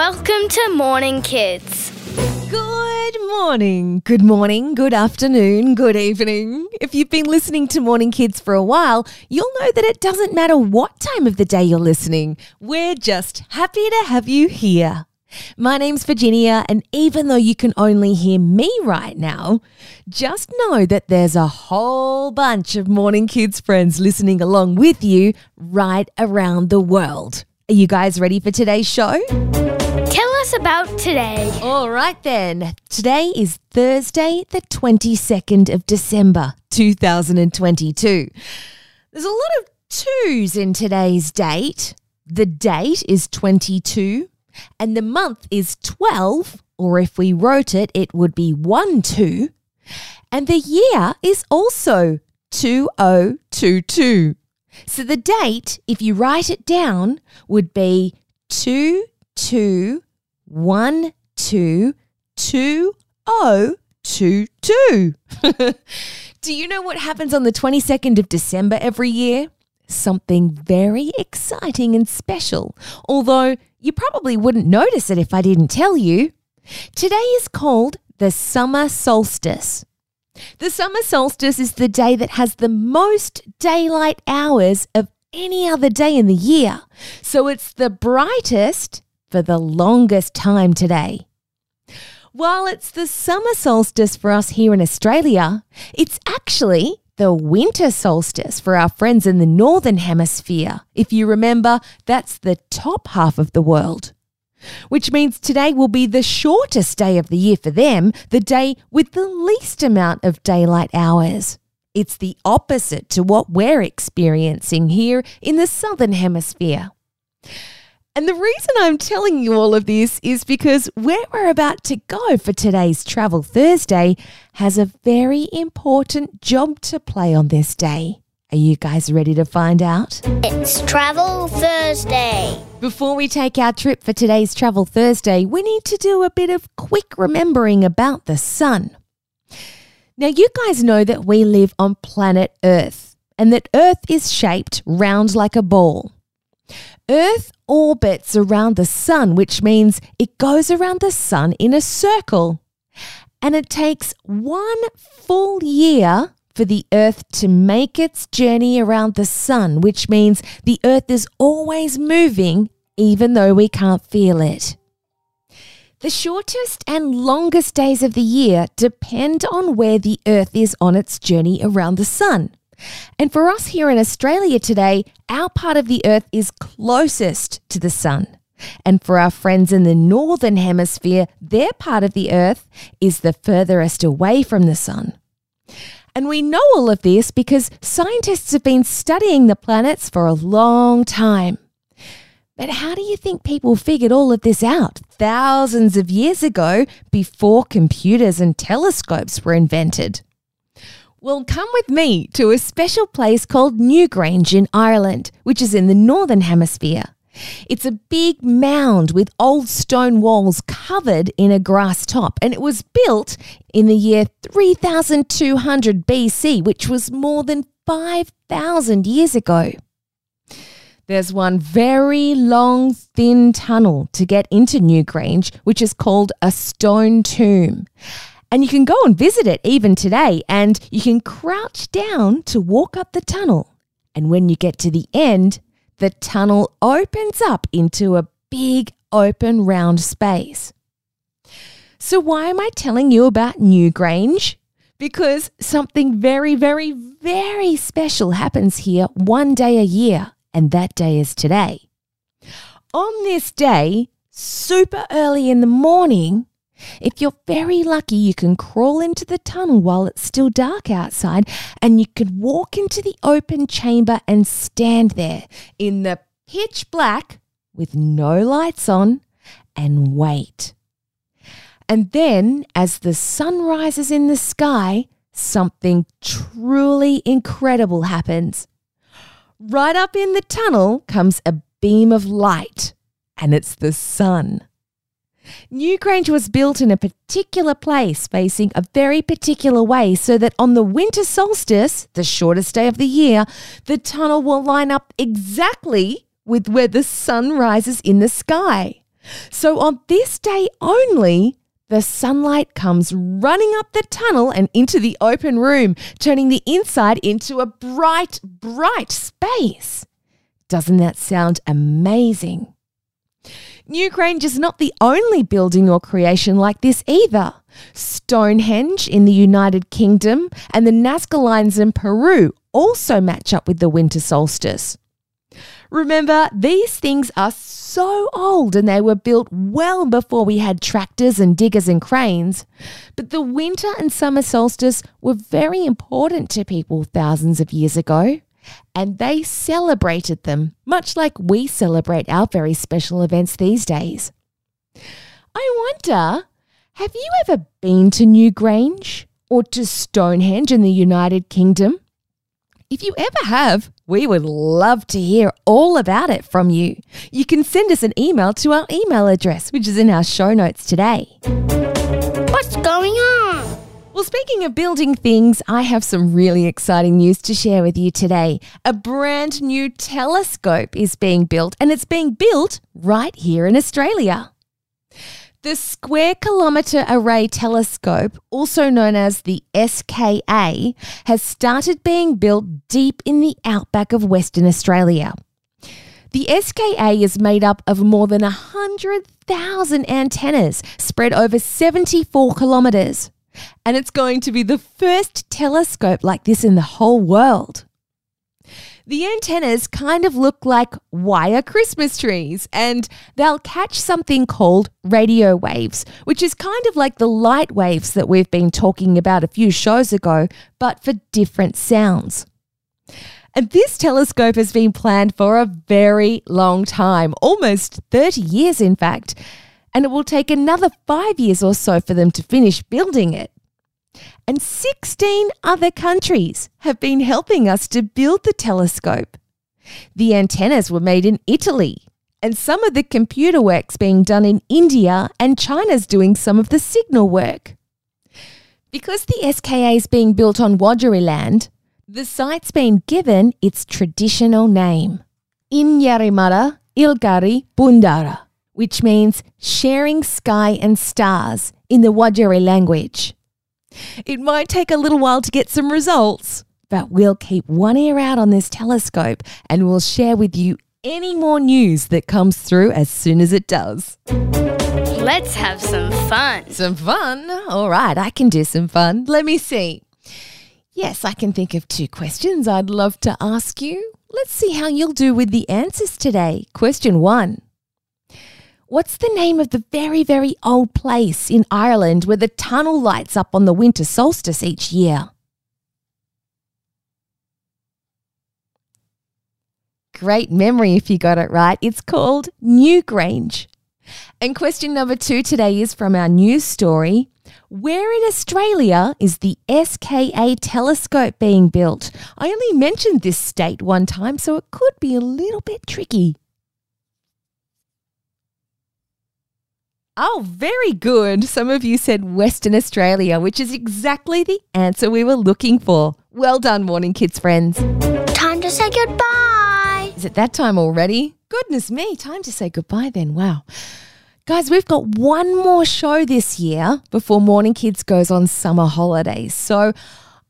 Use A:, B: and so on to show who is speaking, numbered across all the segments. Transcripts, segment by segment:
A: Welcome to Morning Kids.
B: Good morning, good morning, good afternoon, good evening. If you've been listening to Morning Kids for a while, you'll know that it doesn't matter what time of the day you're listening. We're just happy to have you here. My name's Virginia, and even though you can only hear me right now, just know that there's a whole bunch of Morning Kids friends listening along with you right around the world. Are you guys ready for today's show?
A: Us about today.
B: All right, then. Today is Thursday, the 22nd of December, 2022. There's a lot of twos in today's date. The date is 22, and the month is 12, or if we wrote it, it would be 1 2. And the year is also 2022. So the date, if you write it down, would be 2 2 1 2 2 0 2 2. Do you know what happens on the 22nd of December every year? Something very exciting and special, although you probably wouldn't notice it if I didn't tell you. Today is called the summer solstice. The summer solstice is the day that has the most daylight hours of any other day in the year. So it's the brightest for the longest time today. While it's the summer solstice for us here in Australia, it's actually the winter solstice for our friends in the northern hemisphere. If you remember, that's the top half of the world. Which means today will be the shortest day of the year for them, the day with the least amount of daylight hours. It's the opposite to what we're experiencing here in the southern hemisphere. And the reason I'm telling you all of this is because where we're about to go for today's Travel Thursday has a very important job to play on this day. Are you guys ready to find out?
A: It's Travel Thursday.
B: Before we take our trip for today's Travel Thursday, we need to do a bit of quick remembering about the sun. Now, you guys know that we live on planet Earth and that Earth is shaped round like a ball. Earth orbits around the sun, which means it goes around the sun in a circle. And it takes one full year for the Earth to make its journey around the sun, which means the Earth is always moving even though we can't feel it. The shortest and longest days of the year depend on where the Earth is on its journey around the sun. And for us here in Australia today, our part of the Earth is closest to the sun. And for our friends in the Northern Hemisphere, their part of the Earth is the furthest away from the sun. And we know all of this because scientists have been studying the planets for a long time. But how do you think people figured all of this out thousands of years ago before computers and telescopes were invented? Well, come with me to a special place called Newgrange in Ireland, which is in the Northern Hemisphere. It's a big mound with old stone walls covered in a grass top, and it was built in the year 3200 BC, which was more than 5,000 years ago. There's one very long, thin tunnel to get into Newgrange, which is called a stone tomb. And you can go and visit it even today, and you can crouch down to walk up the tunnel. And when you get to the end, the tunnel opens up into a big open round space. So, why am I telling you about Newgrange? Because something very, very, very special happens here one day a year, and that day is today. On this day, super early in the morning, if you're very lucky, you can crawl into the tunnel while it's still dark outside and you could walk into the open chamber and stand there in the pitch black with no lights on and wait. And then, as the sun rises in the sky, something truly incredible happens. Right up in the tunnel comes a beam of light, and it's the sun. Newgrange was built in a particular place facing a very particular way so that on the winter solstice, the shortest day of the year, the tunnel will line up exactly with where the sun rises in the sky. So on this day only, the sunlight comes running up the tunnel and into the open room, turning the inside into a bright, bright space. Doesn't that sound amazing? Newgrange is not the only building or creation like this either. Stonehenge in the United Kingdom and the Nazca Lines in Peru also match up with the winter solstice. Remember, these things are so old and they were built well before we had tractors and diggers and cranes. But the winter and summer solstice were very important to people thousands of years ago and they celebrated them, much like we celebrate our very special events these days. I wonder, have you ever been to Newgrange or to Stonehenge in the United Kingdom? If you ever have, we would love to hear all about it from you. You can send us an email to our email address, which is in our show notes today.
A: What's going on?
B: Well, speaking of building things, I have some really exciting news to share with you today. A brand new telescope is being built, and it's being built right here in Australia. The Square Kilometre Array Telescope, also known as the SKA, has started being built deep in the outback of Western Australia. The SKA is made up of more than 100,000 antennas spread over 74 kilometres, and it's going to be the first telescope like this in the whole world. The antennas kind of look like wire Christmas trees, and they'll catch something called radio waves, which is kind of like the light waves that we've been talking about a few shows ago, but for different sounds. And this telescope has been planned for a very long time, almost 30 years, in fact, and it will take another five years or so for them to finish building it. And 16 other countries have been helping us to build the telescope. The antennas were made in Italy, and some of the computer work's being done in India, and China's doing some of the signal work. Because the SKA is being built on Wajarri land, the site's been given its traditional name, Inyarrimanha Ilgari Bundara, which means sharing sky and stars in the Wajarri language. It might take a little while to get some results, but we'll keep one ear out on this telescope and we'll share with you any more news that comes through as soon as it does.
A: Let's have some fun.
B: Some fun? All right, I can do some fun. Let me see. Yes, I can think of two questions I'd love to ask you. Let's see how you'll do with the answers today. Question one What's the name of the very, very old place in Ireland where the tunnel lights up on the winter solstice each year? Great memory if you got it right. It's called Newgrange. And question number two today is from our news story. Where in Australia is the SKA telescope being built? I only mentioned this state one time, so it could be a little bit tricky. Oh, very good. Some of you said Western Australia, which is exactly the answer we were looking for. Well done, Morning Kids friends.
A: Time to say goodbye.
B: Is it that time already? Goodness me, time to say goodbye then. Wow. Guys, we've got one more show this year before Morning Kids goes on summer holidays. So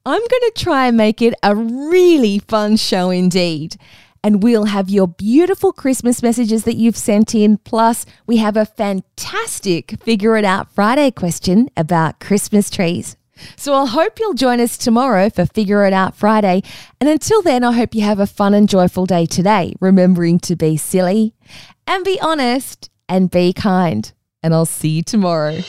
B: I'm going to try and make it a really fun show indeed and we'll have your beautiful Christmas messages that you've sent in. Plus, we have a fantastic Figure It Out Friday question about Christmas trees. So I hope you'll join us tomorrow for Figure It Out Friday. And until then, I hope you have a fun and joyful day today, remembering to be silly and be honest and be kind. And I'll see you tomorrow.